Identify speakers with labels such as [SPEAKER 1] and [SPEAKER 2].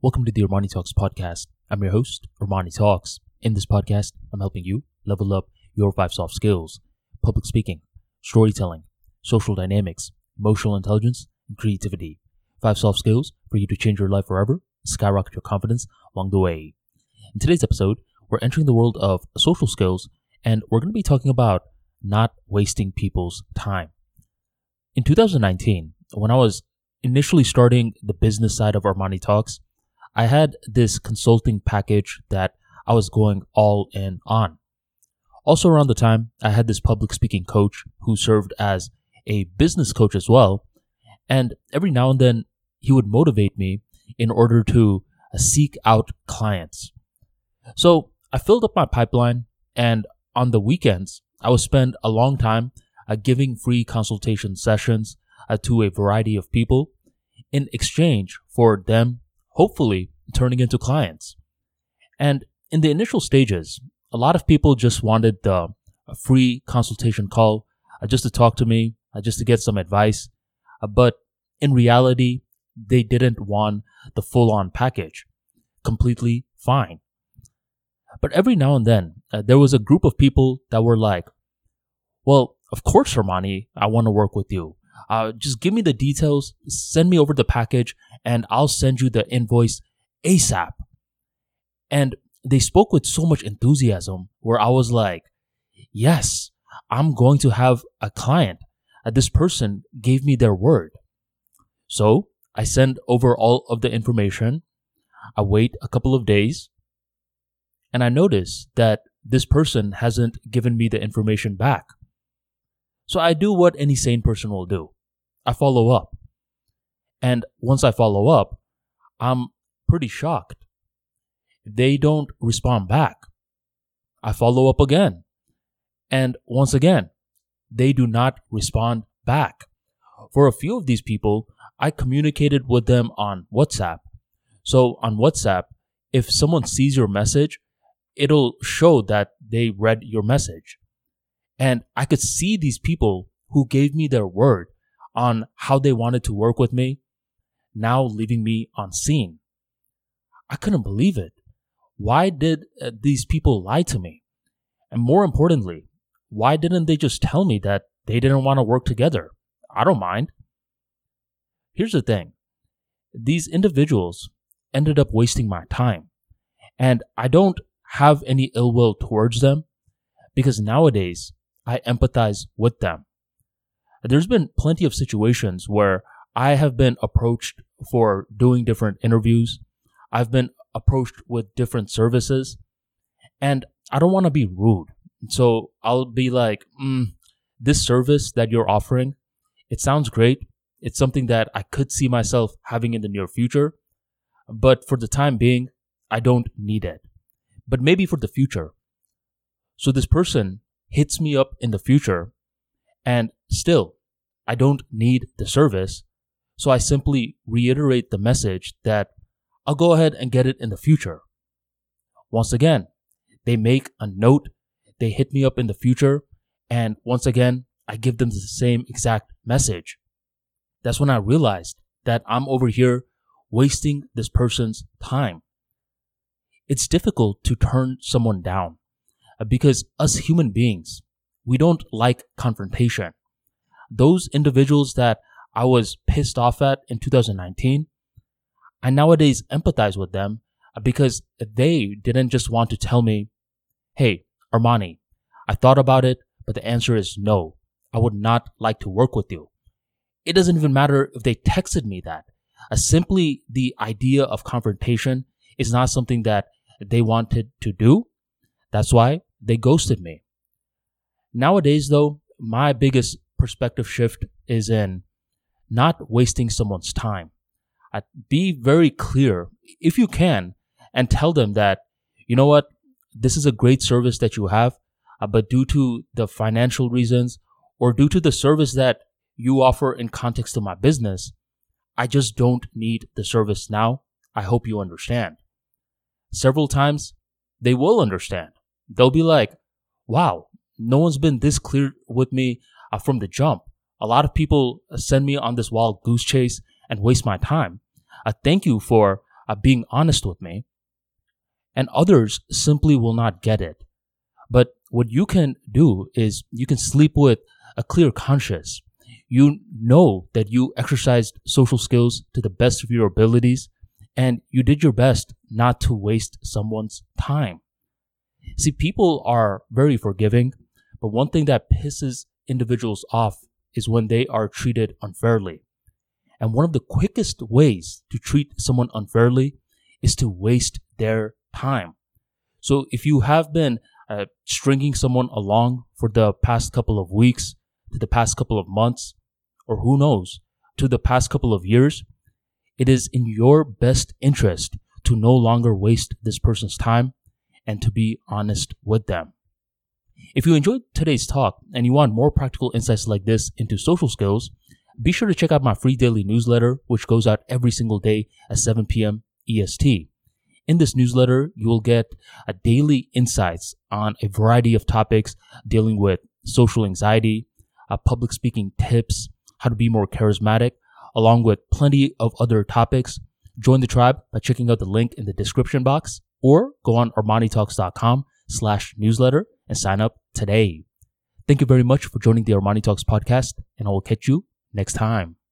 [SPEAKER 1] Welcome to the Armani Talks podcast. I'm your host, Armani Talks. In this podcast, I'm helping you level up your five soft skills public speaking, storytelling, social dynamics, emotional intelligence, and creativity. Five soft skills for you to change your life forever, skyrocket your confidence along the way. In today's episode, we're entering the world of social skills and we're going to be talking about not wasting people's time. In 2019, when I was initially starting the business side of Armani Talks, I had this consulting package that I was going all in on. Also, around the time, I had this public speaking coach who served as a business coach as well. And every now and then, he would motivate me in order to uh, seek out clients. So I filled up my pipeline, and on the weekends, I would spend a long time uh, giving free consultation sessions uh, to a variety of people in exchange for them hopefully turning into clients. And in the initial stages, a lot of people just wanted the free consultation call uh, just to talk to me, uh, just to get some advice. Uh, but in reality, they didn't want the full on package. Completely fine. But every now and then, uh, there was a group of people that were like, well, of course, Armani, I want to work with you. Uh, just give me the details, send me over the package, and I'll send you the invoice ASAP. And they spoke with so much enthusiasm where I was like, yes, I'm going to have a client. Uh, this person gave me their word. So I send over all of the information. I wait a couple of days and I notice that this person hasn't given me the information back. So I do what any sane person will do. I follow up. And once I follow up, I'm pretty shocked. They don't respond back. I follow up again. And once again, they do not respond back. For a few of these people, I communicated with them on WhatsApp. So on WhatsApp, if someone sees your message, it'll show that they read your message. And I could see these people who gave me their word on how they wanted to work with me now leaving me on seen. I couldn't believe it. Why did uh, these people lie to me? And more importantly, why didn't they just tell me that they didn't want to work together? I don't mind. Here's the thing these individuals ended up wasting my time. And I don't have any ill will towards them because nowadays I empathize with them. There's been plenty of situations where I have been approached for doing different interviews. I've been approached with different services and I don't want to be rude. So I'll be like, mm, this service that you're offering, it sounds great. It's something that I could see myself having in the near future. But for the time being, I don't need it. But maybe for the future. So this person hits me up in the future and still, I don't need the service. So I simply reiterate the message that I'll go ahead and get it in the future. Once again, they make a note, they hit me up in the future, and once again, I give them the same exact message. That's when I realized that I'm over here wasting this person's time. It's difficult to turn someone down uh, because us human beings, we don't like confrontation. Those individuals that I was pissed off at in 2019, I nowadays empathize with them because they didn't just want to tell me, hey, Armani, I thought about it, but the answer is no. I would not like to work with you. It doesn't even matter if they texted me that. Uh, simply the idea of confrontation is not something that they wanted to do. That's why they ghosted me. Nowadays, though, my biggest perspective shift is in not wasting someone's time. Uh, be very clear if you can and tell them that, you know what, this is a great service that you have, uh, but due to the financial reasons or due to the service that you offer in context of my business, I just don't need the service now. I hope you understand. Several times they will understand. They'll be like, wow, no one's been this clear with me uh, from the jump. A lot of people send me on this wild goose chase and waste my time. Uh, thank you for uh, being honest with me. And others simply will not get it. But what you can do is you can sleep with a clear conscience. You know that you exercised social skills to the best of your abilities and you did your best not to waste someone's time. See, people are very forgiving, but one thing that pisses individuals off is when they are treated unfairly. And one of the quickest ways to treat someone unfairly is to waste their time. So if you have been uh, stringing someone along for the past couple of weeks, to the past couple of months, or who knows, to the past couple of years, it is in your best interest to no longer waste this person's time and to be honest with them. If you enjoyed today's talk and you want more practical insights like this into social skills, be sure to check out my free daily newsletter, which goes out every single day at 7 p.m. EST. In this newsletter, you will get a daily insights on a variety of topics dealing with social anxiety, uh, public speaking tips, how to be more charismatic, along with plenty of other topics. Join the tribe by checking out the link in the description box or go on armanitalks.com slash newsletter and sign up today. Thank you very much for joining the Armani Talks podcast and I will catch you next time.